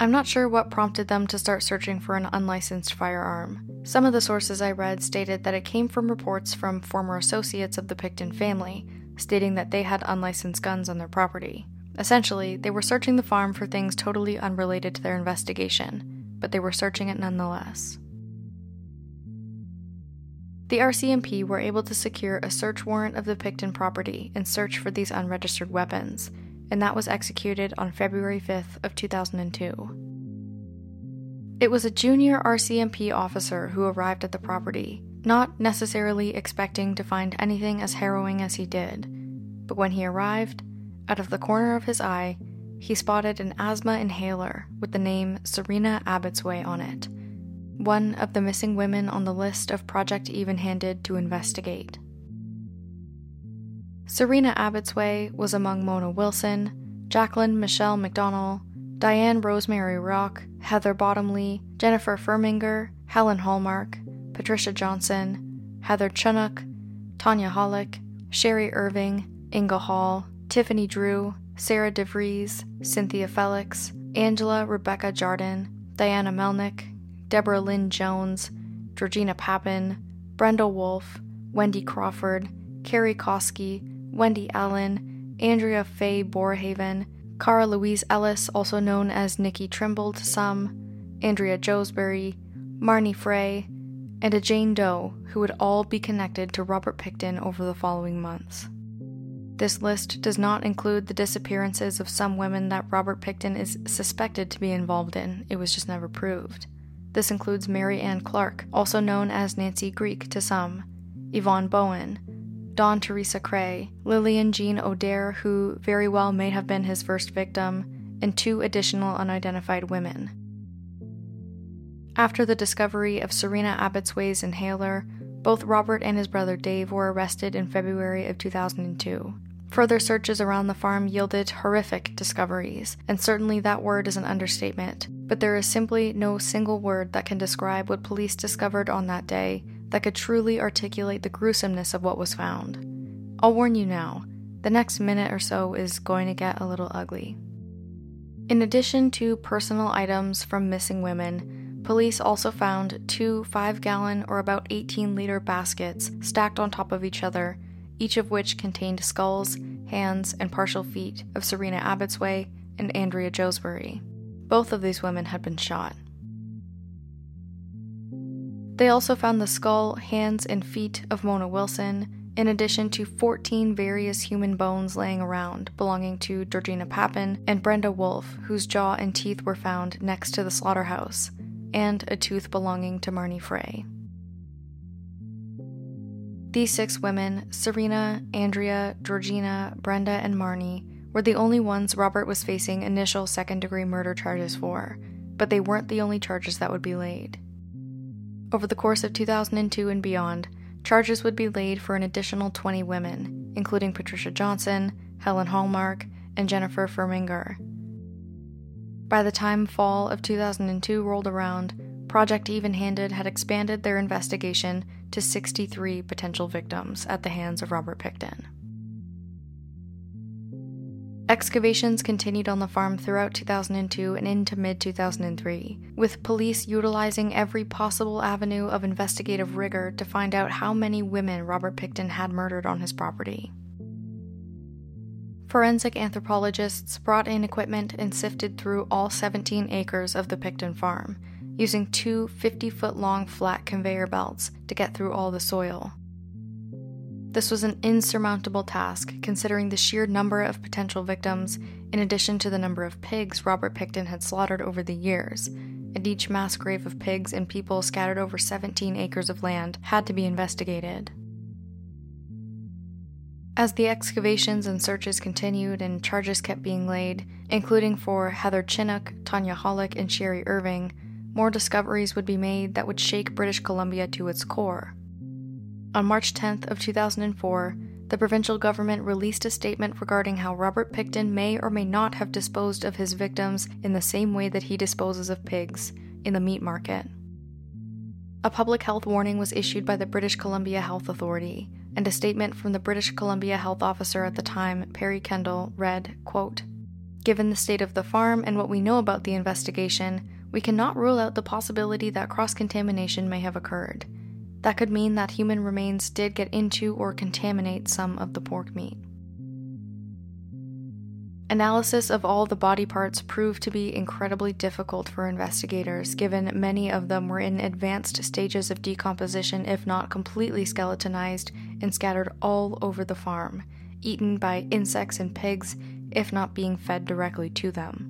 I'm not sure what prompted them to start searching for an unlicensed firearm. Some of the sources I read stated that it came from reports from former associates of the Pickton family, stating that they had unlicensed guns on their property. Essentially, they were searching the farm for things totally unrelated to their investigation, but they were searching it nonetheless. The RCMP were able to secure a search warrant of the Pickton property and search for these unregistered weapons, and that was executed on February 5th of 2002. It was a junior RCMP officer who arrived at the property, not necessarily expecting to find anything as harrowing as he did. But when he arrived, out of the corner of his eye, he spotted an asthma inhaler with the name Serena Abotsway on it, one of the missing women on the list of Project Even Handed to investigate. Serena Abotsway was among Mona Wilson, Jacqueline Michelle McDonald, Diane Rosemary Rock, Heather Bottomley, Jennifer Furminger, Helen Hallmark, Patricia Johnson, Heather Chunuk, Tanya Holyk, Sherry Irving, Inga Hall, Tiffany Drew, Sarah DeVries, Cynthia Felix, Angela Rebecca Jardin, Diana Melnick, Deborah Lynn Jones, Georgina Papin, Brenda Wolfe, Wendy Crawford, Carrie Koski, Wendy Allen, Andrea Faye Borhaven, Cara Louise Ellis, also known as Nikki Trimble to some, Andrea Joesbury, Marnie Frey, and a Jane Doe who would all be connected to Robert Pickton over the following months. This list does not include the disappearances of some women that Robert Pickton is suspected to be involved in, it was just never proved. This includes Mary Ann Clark, also known as Nancy Greek to some, Yvonne Bowen, Dawn Teresa Crey, Lillian Jean O'Dare, who very well may have been his first victim, and two additional unidentified women. After the discovery of Serena Abotsway's inhaler, both Robert and his brother Dave were arrested in February of 2002. Further searches around the farm yielded horrific discoveries, and certainly that word is an understatement, but there is simply no single word that can describe what police discovered on that day that could truly articulate the gruesomeness of what was found. I'll warn you now, the next minute or so is going to get a little ugly. In addition to personal items from missing women, police also found two 5 gallon or about 18 liter baskets stacked on top of each other each of which contained skulls, hands, and partial feet of Serena Abotsway and Andrea Joesbury. Both of these women had been shot. They also found the skull, hands, and feet of Mona Wilson, in addition to 14 various human bones laying around belonging to Georgina Papin and Brenda Wolfe, whose jaw and teeth were found next to the slaughterhouse, and a tooth belonging to Marnie Frey. These six women, Serena, Andrea, Georgina, Brenda, and Marnie, were the only ones Robert was facing initial second degree murder charges for, but they weren't the only charges that would be laid. Over the course of 2002 and beyond, charges would be laid for an additional 20 women, including Patricia Johnson, Helen Hallmark, and Jennifer Furminger. By the time fall of 2002 rolled around, Project Even Handed had expanded their investigation to 63 potential victims at the hands of Robert Pickton. Excavations continued on the farm throughout 2002 and into mid 2003, with police utilizing every possible avenue of investigative rigor to find out how many women Robert Pickton had murdered on his property. Forensic anthropologists brought in equipment and sifted through all 17 acres of the Pickton farm, using two 50 foot long flat conveyor belts to get through all the soil. This was an insurmountable task considering the sheer number of potential victims, in addition to the number of pigs Robert Pickton had slaughtered over the years, and each mass grave of pigs and people scattered over 17 acres of land had to be investigated. As the excavations and searches continued and charges kept being laid, including for Heather Chinook, Tanya Holyk, and Sherry Irving, more discoveries would be made that would shake British Columbia to its core. On March 10th of 2004, the provincial government released a statement regarding how Robert Pickton may or may not have disposed of his victims in the same way that he disposes of pigs in the meat market. A public health warning was issued by the British Columbia Health Authority, and a statement from the British Columbia health officer at the time, Perry Kendall, read, quote, Given the state of the farm and what we know about the investigation, we cannot rule out the possibility that cross contamination may have occurred. That could mean that human remains did get into or contaminate some of the pork meat. Analysis of all the body parts proved to be incredibly difficult for investigators, given many of them were in advanced stages of decomposition, if not completely skeletonized, and scattered all over the farm, eaten by insects and pigs, if not being fed directly to them.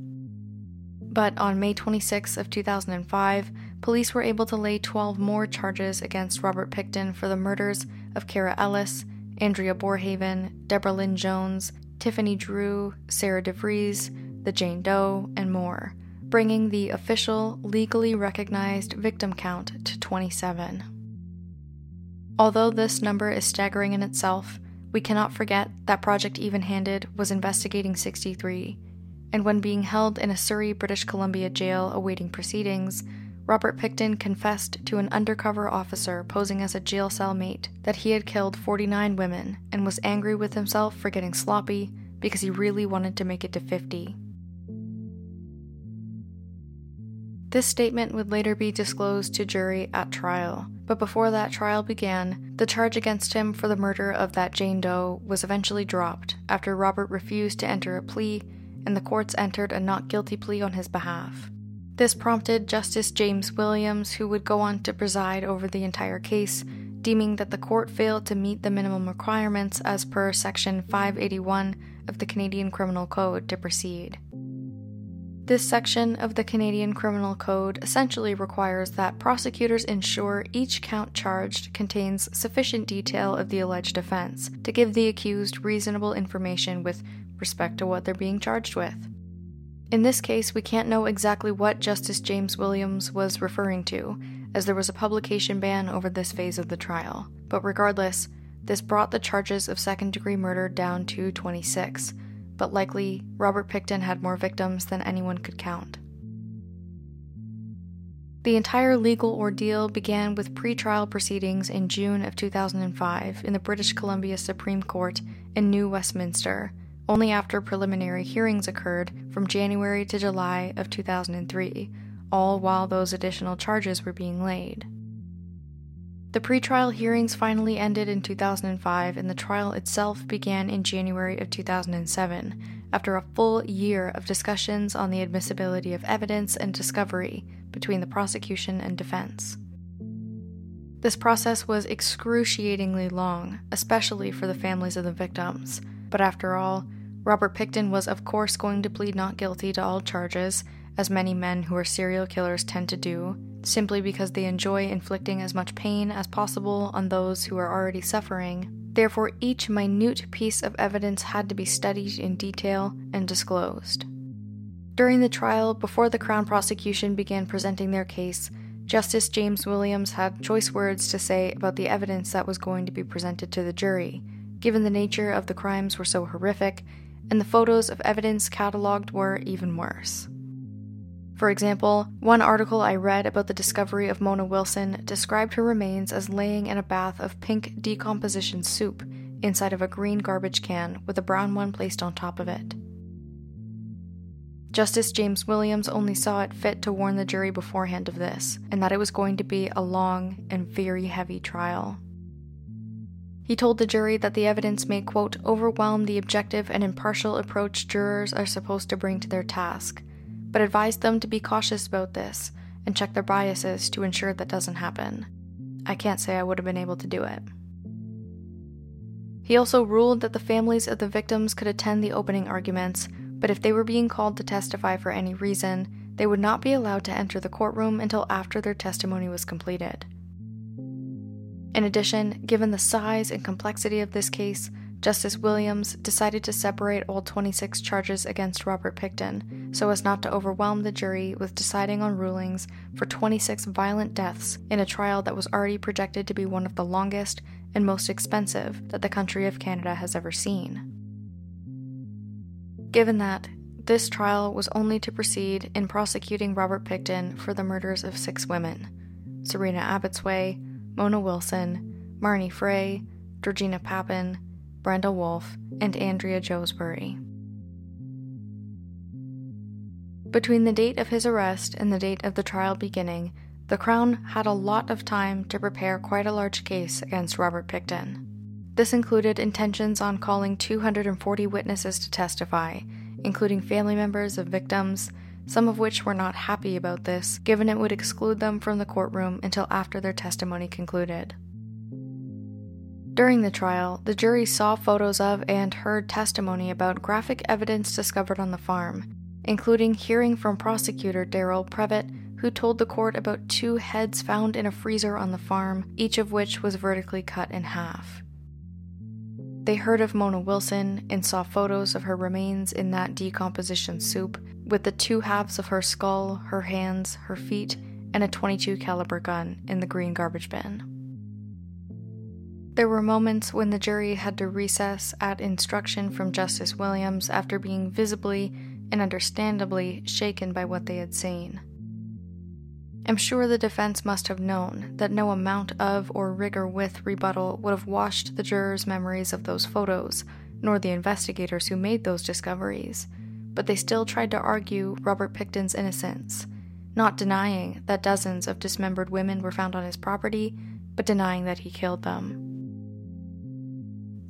But on May 26 of 2005, police were able to lay 12 more charges against Robert Pickton for the murders of Cara Ellis, Andrea Borhaven, Deborah Lynn Jones, Tiffany Drew, Sarah DeVries, the Jane Doe, and more, bringing the official, legally recognized victim count to 27. Although this number is staggering in itself, we cannot forget that Project Even Handed was investigating 63 and when being held in a Surrey, British Columbia jail awaiting proceedings, Robert Pickton confessed to an undercover officer posing as a jail cell mate that he had killed 49 women and was angry with himself for getting sloppy because he really wanted to make it to 50. This statement would later be disclosed to jury at trial, but before that trial began, the charge against him for the murder of that Jane Doe was eventually dropped after Robert refused to enter a plea and the courts entered a not guilty plea on his behalf. This prompted Justice James Williams, who would go on to preside over the entire case, deeming that the court failed to meet the minimum requirements as per Section 581 of the Canadian Criminal Code to proceed. This section of the Canadian Criminal Code essentially requires that prosecutors ensure each count charged contains sufficient detail of the alleged offense to give the accused reasonable information with respect to what they're being charged with. In this case, we can't know exactly what Justice James Williams was referring to, as there was a publication ban over this phase of the trial. But regardless, this brought the charges of second degree murder down to 26, but likely Robert Pickton had more victims than anyone could count. The entire legal ordeal began with pre-trial proceedings in June of 2005 in the British Columbia Supreme Court in New Westminster, only after preliminary hearings occurred from January to July of 2003, all while those additional charges were being laid. The pretrial hearings finally ended in 2005, and the trial itself began in January of 2007, after a full year of discussions on the admissibility of evidence and discovery between the prosecution and defense. This process was excruciatingly long, especially for the families of the victims, but after all, Robert Pickton was, of course, going to plead not guilty to all charges, as many men who are serial killers tend to do, simply because they enjoy inflicting as much pain as possible on those who are already suffering. Therefore, each minute piece of evidence had to be studied in detail and disclosed. During the trial, before the Crown prosecution began presenting their case, Justice James Williams had choice words to say about the evidence that was going to be presented to the jury, given the nature of the crimes were so horrific and the photos of evidence cataloged were even worse. For example, one article I read about the discovery of Mona Wilson described her remains as laying in a bath of pink decomposition soup inside of a green garbage can with a brown one placed on top of it. Justice James Williams only saw it fit to warn the jury beforehand of this, and that it was going to be a long and very heavy trial. He told the jury that the evidence may, quote, overwhelm the objective and impartial approach jurors are supposed to bring to their task, but advised them to be cautious about this and check their biases to ensure that doesn't happen. I can't say I would have been able to do it. He also ruled that the families of the victims could attend the opening arguments, but if they were being called to testify for any reason, they would not be allowed to enter the courtroom until after their testimony was completed. In addition, given the size and complexity of this case, Justice Williams decided to separate all 26 charges against Robert Pickton so as not to overwhelm the jury with deciding on rulings for 26 violent deaths in a trial that was already projected to be one of the longest and most expensive that the country of Canada has ever seen. Given that, this trial was only to proceed in prosecuting Robert Pickton for the murders of six women Serena Abotsway, Mona Wilson, Marnie Frey, Georgina Papin, Brenda Wolfe, and Andrea Joesbury. Between the date of his arrest and the date of the trial beginning, the Crown had a lot of time to prepare quite a large case against Robert Pickton. This included intentions on calling 240 witnesses to testify, including family members of victims, some of which were not happy about this, given it would exclude them from the courtroom until after their testimony concluded. During the trial, the jury saw photos of and heard testimony about graphic evidence discovered on the farm, including hearing from prosecutor Daryl Previtt, who told the court about two heads found in a freezer on the farm, each of which was vertically cut in half. They heard of Mona Wilson and saw photos of her remains in that decomposition soup, with the two halves of her skull, her hands, her feet, and a 22 caliber gun in the green garbage bin. There were moments when the jury had to recess at instruction from Justice Williams after being visibly and understandably shaken by what they had seen. I'm sure the defense must have known that no amount of or rigor with rebuttal would have washed the jurors' memories of those photos, nor the investigators who made those discoveries, but they still tried to argue Robert Pickton's innocence, not denying that dozens of dismembered women were found on his property, but denying that he killed them.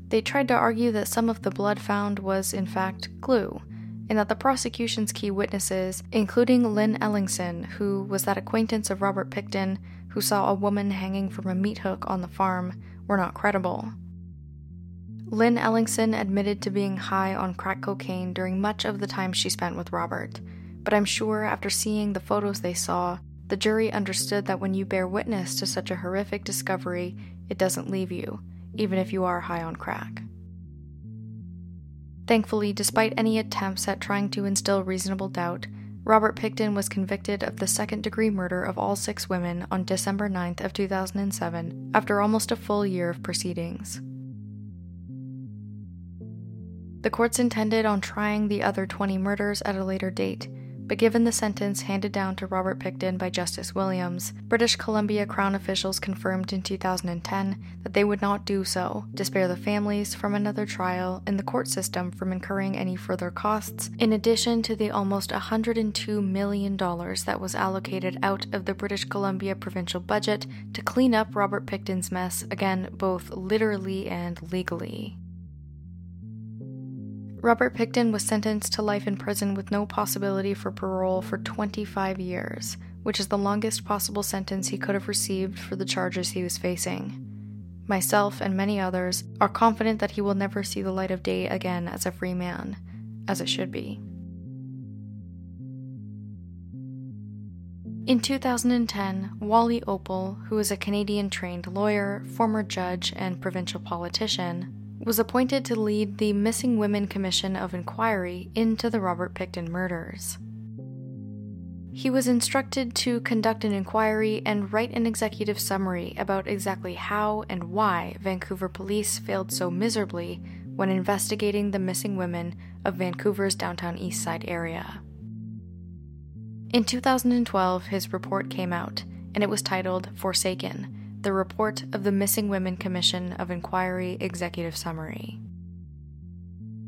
They tried to argue that some of the blood found was, in fact, glue, and that the prosecution's key witnesses, including Lynn Ellingsen, who was that acquaintance of Robert Pickton who saw a woman hanging from a meat hook on the farm, were not credible. Lynn Ellingsen admitted to being high on crack cocaine during much of the time she spent with Robert, but I'm sure after seeing the photos they saw, the jury understood that when you bear witness to such a horrific discovery, it doesn't leave you, even if you are high on crack. Thankfully, despite any attempts at trying to instill reasonable doubt, Robert Pickton was convicted of the second degree murder of all six women on December 9th of 2007 after almost a full year of proceedings. The courts intended on trying the other 20 murders at a later date, but given the sentence handed down to Robert Pickton by Justice Williams, British Columbia Crown officials confirmed in 2010 that they would not do so to spare the families from another trial and the court system from incurring any further costs, in addition to the almost $102 million that was allocated out of the British Columbia provincial budget to clean up Robert Pickton's mess, again, both literally and legally. Robert Pickton was sentenced to life in prison with no possibility for parole for 25 years, which is the longest possible sentence he could have received for the charges he was facing. Myself and many others are confident that he will never see the light of day again as a free man, as it should be. In 2010, Wally Oppal, who is a Canadian trained lawyer, former judge, and provincial politician, was appointed to lead the Missing Women Commission of Inquiry into the Robert Pickton murders. He was instructed to conduct an inquiry and write an executive summary about exactly how and why Vancouver police failed so miserably when investigating the missing women of Vancouver's downtown East Side area. In 2012, his report came out, and it was titled Forsaken the Report of the Missing Women Commission of Inquiry Executive Summary.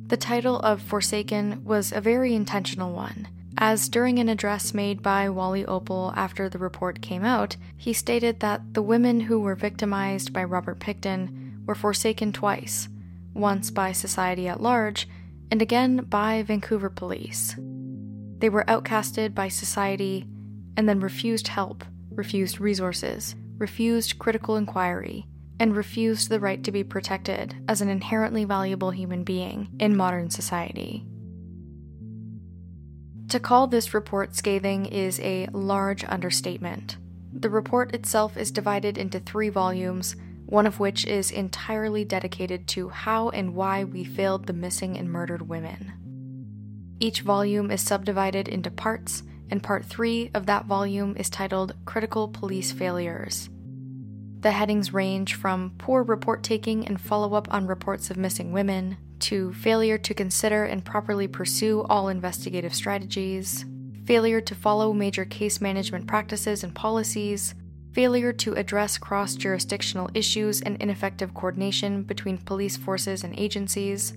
The title of Forsaken was a very intentional one, as during an address made by Wally Oppal after the report came out, he stated that the women who were victimized by Robert Pickton were forsaken twice once by society at large, and again by Vancouver police. They were outcasted by society and then refused help, refused resources, refused critical inquiry, and refused the right to be protected as an inherently valuable human being in modern society. To call this report scathing is a large understatement. The report itself is divided into three volumes, one of which is entirely dedicated to how and why we failed the missing and murdered women. Each volume is subdivided into parts, and part three of that volume is titled Critical Police Failures. The headings range from poor report taking and follow up on reports of missing women, to failure to consider and properly pursue all investigative strategies, failure to follow major case management practices and policies, failure to address cross jurisdictional issues and ineffective coordination between police forces and agencies,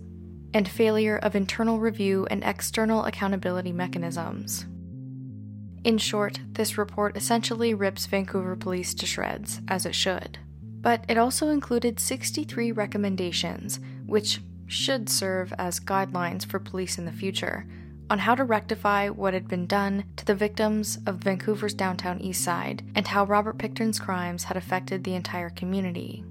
and failure of internal review and external accountability mechanisms. In short, this report essentially rips Vancouver Police to shreds, as it should. But it also included 63 recommendations, which should serve as guidelines for police in the future, on how to rectify what had been done to the victims of Vancouver's downtown east side and how Robert Pickton's crimes had affected the entire community.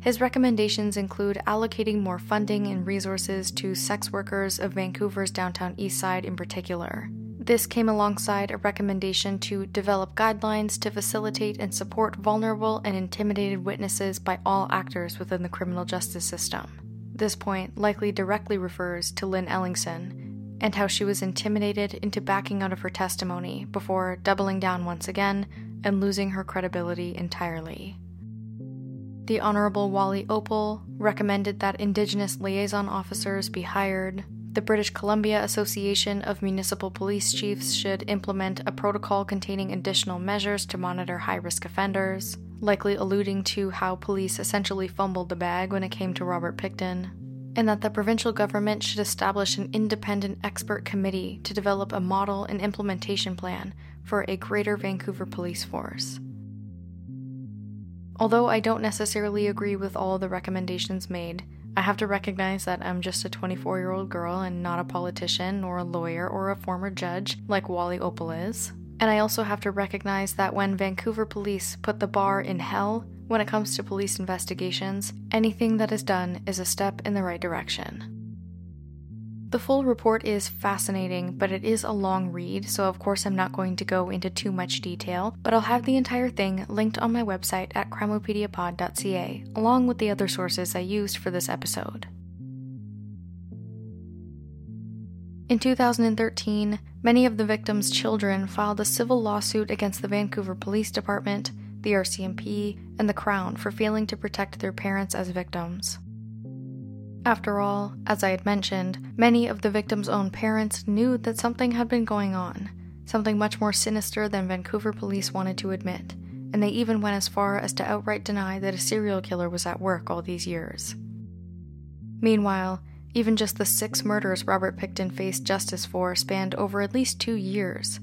His recommendations include allocating more funding and resources to sex workers of Vancouver's downtown east side in particular. This came alongside a recommendation to develop guidelines to facilitate and support vulnerable and intimidated witnesses by all actors within the criminal justice system. This point likely directly refers to Lynn Ellingsen and how she was intimidated into backing out of her testimony before doubling down once again and losing her credibility entirely. The Honorable Wally Oppal recommended that Indigenous liaison officers be hired. The British Columbia Association of Municipal Police Chiefs should implement a protocol containing additional measures to monitor high risk offenders, likely alluding to how police essentially fumbled the bag when it came to Robert Pickton and that the provincial government should establish an independent expert committee to develop a model and implementation plan for a greater Vancouver police force. Although I don't necessarily agree with all the recommendations made, I have to recognize that I'm just a 24 year old girl and not a politician or a lawyer or a former judge like Wally Oppal is. And I also have to recognize that when Vancouver police put the bar in hell, when it comes to police investigations, anything that is done is a step in the right direction. The full report is fascinating, but it is a long read, so of course I'm not going to go into too much detail, but I'll have the entire thing linked on my website at crimopediapod.ca, along with the other sources I used for this episode. In 2013, many of the victims' children filed a civil lawsuit against the Vancouver Police Department the RCMP, and the Crown for failing to protect their parents as victims. After all, as I had mentioned, many of the victims' own parents knew that something had been going on, something much more sinister than Vancouver police wanted to admit, and they even went as far as to outright deny that a serial killer was at work all these years. Meanwhile, even just the six murders Robert Pickton faced justice for spanned over at least two years,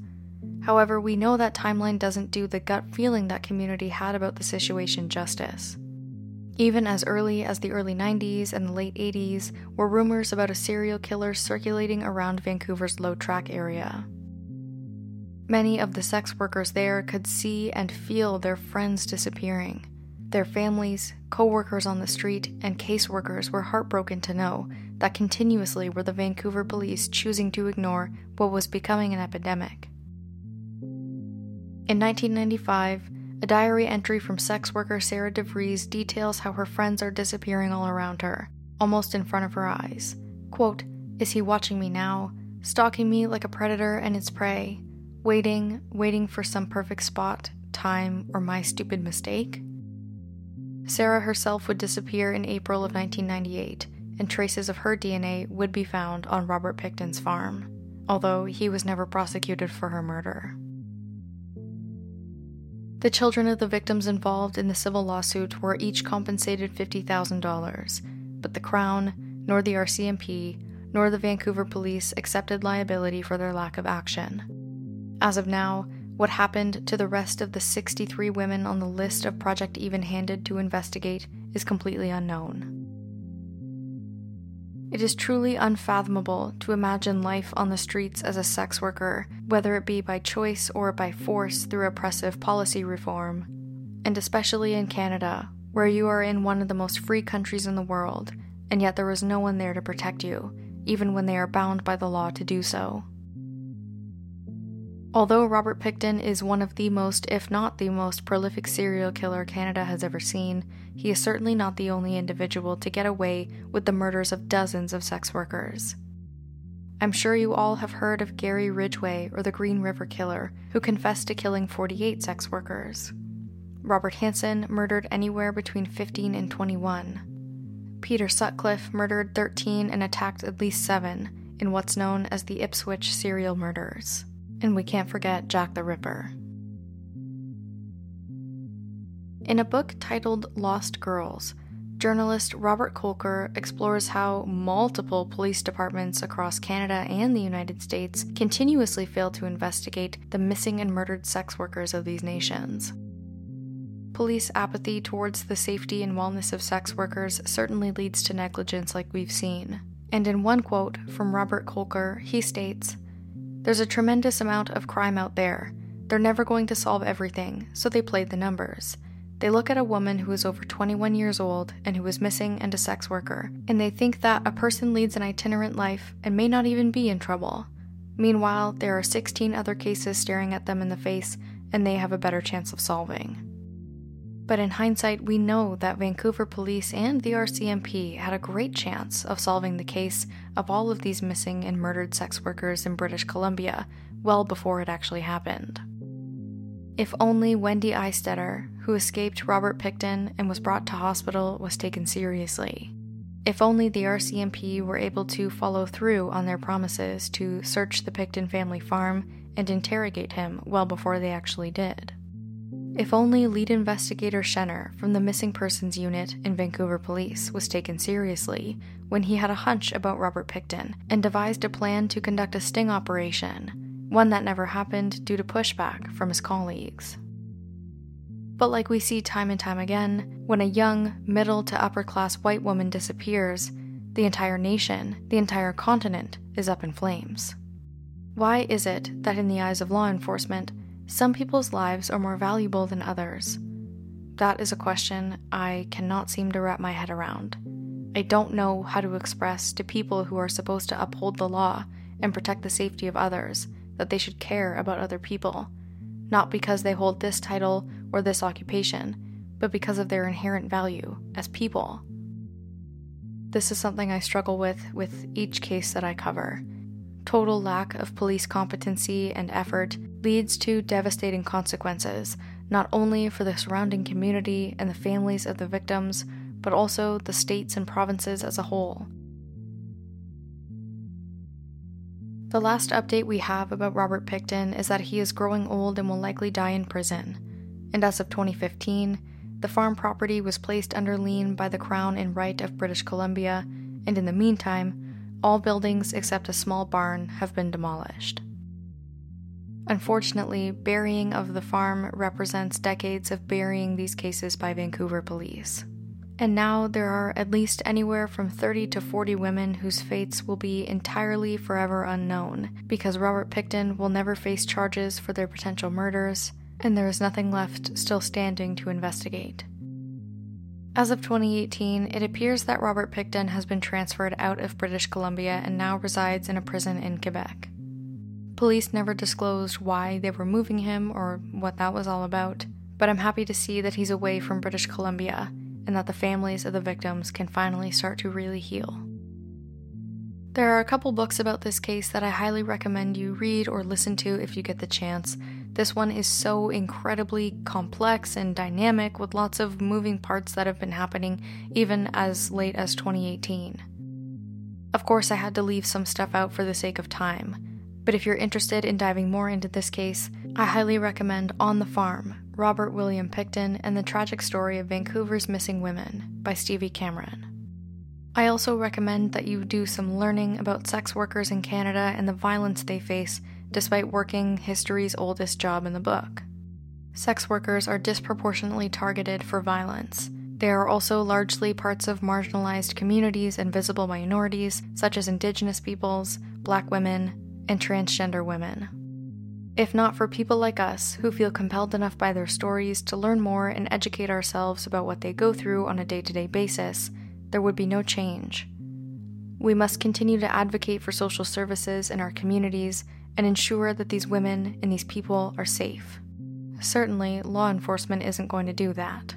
However, we know that timeline doesn't do the gut feeling that community had about the situation justice. Even as early as the early 90s and the late 80s were rumors about a serial killer circulating around Vancouver's low track area. Many of the sex workers there could see and feel their friends disappearing. Their families, co workers on the street, and caseworkers were heartbroken to know that continuously were the Vancouver police choosing to ignore what was becoming an epidemic. In 1995, a diary entry from sex worker Sarah DeVries details how her friends are disappearing all around her, almost in front of her eyes. Quote, Is he watching me now? Stalking me like a predator and its prey? Waiting, waiting for some perfect spot, time, or my stupid mistake? Sarah herself would disappear in April of 1998, and traces of her DNA would be found on Robert Pickton's farm, although he was never prosecuted for her murder. The children of the victims involved in the civil lawsuit were each compensated $50,000, but the Crown, nor the RCMP, nor the Vancouver police accepted liability for their lack of action. As of now, what happened to the rest of the 63 women on the list of Project Even Handed to investigate is completely unknown. It is truly unfathomable to imagine life on the streets as a sex worker, whether it be by choice or by force through oppressive policy reform. And especially in Canada, where you are in one of the most free countries in the world, and yet there is no one there to protect you, even when they are bound by the law to do so. Although Robert Pickton is one of the most, if not the most, prolific serial killer Canada has ever seen, he is certainly not the only individual to get away with the murders of dozens of sex workers. I'm sure you all have heard of Gary Ridgway or the Green River Killer, who confessed to killing 48 sex workers. Robert Hansen murdered anywhere between 15 and 21. Peter Sutcliffe murdered 13 and attacked at least 7 in what's known as the Ipswich serial murders. And we can't forget Jack the Ripper. In a book titled Lost Girls, journalist Robert Kolker explores how multiple police departments across Canada and the United States continuously fail to investigate the missing and murdered sex workers of these nations. Police apathy towards the safety and wellness of sex workers certainly leads to negligence like we've seen. And in one quote from Robert Kolker, he states there's a tremendous amount of crime out there. They're never going to solve everything, so they played the numbers. They look at a woman who is over 21 years old and who is missing and a sex worker, and they think that a person leads an itinerant life and may not even be in trouble. Meanwhile, there are 16 other cases staring at them in the face, and they have a better chance of solving. But in hindsight, we know that Vancouver police and the RCMP had a great chance of solving the case of all of these missing and murdered sex workers in British Columbia well before it actually happened. If only Wendy Eistetter, who escaped Robert Pickton and was brought to hospital, was taken seriously. If only the RCMP were able to follow through on their promises to search the Pickton family farm and interrogate him well before they actually did. If only lead investigator Shenher from the Missing Persons Unit in Vancouver Police was taken seriously when he had a hunch about Robert Pickton and devised a plan to conduct a sting operation, one that never happened due to pushback from his colleagues. But like we see time and time again, when a young, middle to upper class white woman disappears, the entire nation, the entire continent, is up in flames. Why is it that, in the eyes of law enforcement, some people's lives are more valuable than others. That is a question I cannot seem to wrap my head around. I don't know how to express to people who are supposed to uphold the law and protect the safety of others that they should care about other people, not because they hold this title or this occupation, but because of their inherent value as people. This is something I struggle with with each case that I cover total lack of police competency and effort leads to devastating consequences, not only for the surrounding community and the families of the victims, but also the states and provinces as a whole. The last update we have about Robert Pickton is that he is growing old and will likely die in prison. And as of 2015, the farm property was placed under lien by the Crown in right of British Columbia, and in the meantime, all buildings except a small barn have been demolished. Unfortunately, burying of the farm represents decades of burying these cases by Vancouver police. And now there are at least anywhere from 30 to 40 women whose fates will be entirely forever unknown because Robert Pickton will never face charges for their potential murders, and there is nothing left still standing to investigate. As of 2018, it appears that Robert Pickton has been transferred out of British Columbia and now resides in a prison in Quebec. Police never disclosed why they were moving him or what that was all about, but I'm happy to see that he's away from British Columbia and that the families of the victims can finally start to really heal. There are a couple books about this case that I highly recommend you read or listen to if you get the chance. This one is so incredibly complex and dynamic with lots of moving parts that have been happening even as late as 2018. Of course, I had to leave some stuff out for the sake of time, but if you're interested in diving more into this case, I highly recommend On the Farm Robert William Pickton and the Tragic Story of Vancouver's Missing Women by Stevie Cameron. I also recommend that you do some learning about sex workers in Canada and the violence they face despite working history's oldest job in the book. Sex workers are disproportionately targeted for violence. They are also largely parts of marginalized communities and visible minorities, such as Indigenous peoples, Black women, and transgender women. If not for people like us who feel compelled enough by their stories to learn more and educate ourselves about what they go through on a day to day basis, there would be no change. We must continue to advocate for social services in our communities and ensure that these women and these people are safe. Certainly, law enforcement isn't going to do that.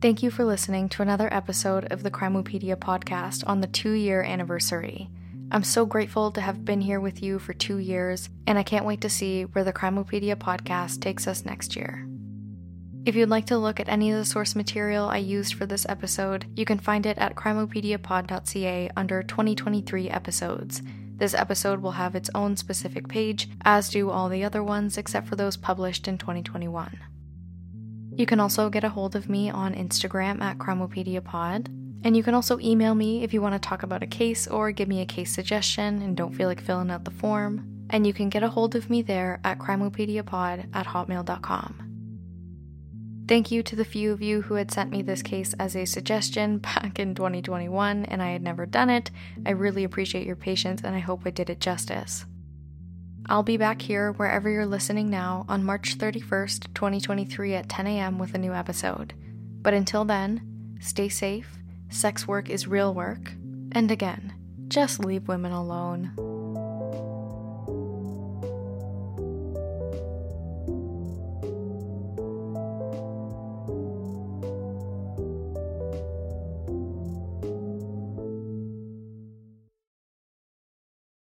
Thank you for listening to another episode of the Crimopedia podcast on the two year anniversary. I'm so grateful to have been here with you for two years, and I can't wait to see where the Crimopedia podcast takes us next year. If you'd like to look at any of the source material I used for this episode, you can find it at crimopediapod.ca under 2023 episodes. This episode will have its own specific page, as do all the other ones except for those published in 2021. You can also get a hold of me on Instagram at crimopediapod, and you can also email me if you want to talk about a case or give me a case suggestion and don't feel like filling out the form. And you can get a hold of me there at crimopediapod at hotmail.com. Thank you to the few of you who had sent me this case as a suggestion back in 2021 and I had never done it. I really appreciate your patience and I hope I did it justice. I'll be back here wherever you're listening now on March 31st, 2023 at 10 a.m. with a new episode. But until then, stay safe Sex work is real work. And again, just leave women alone.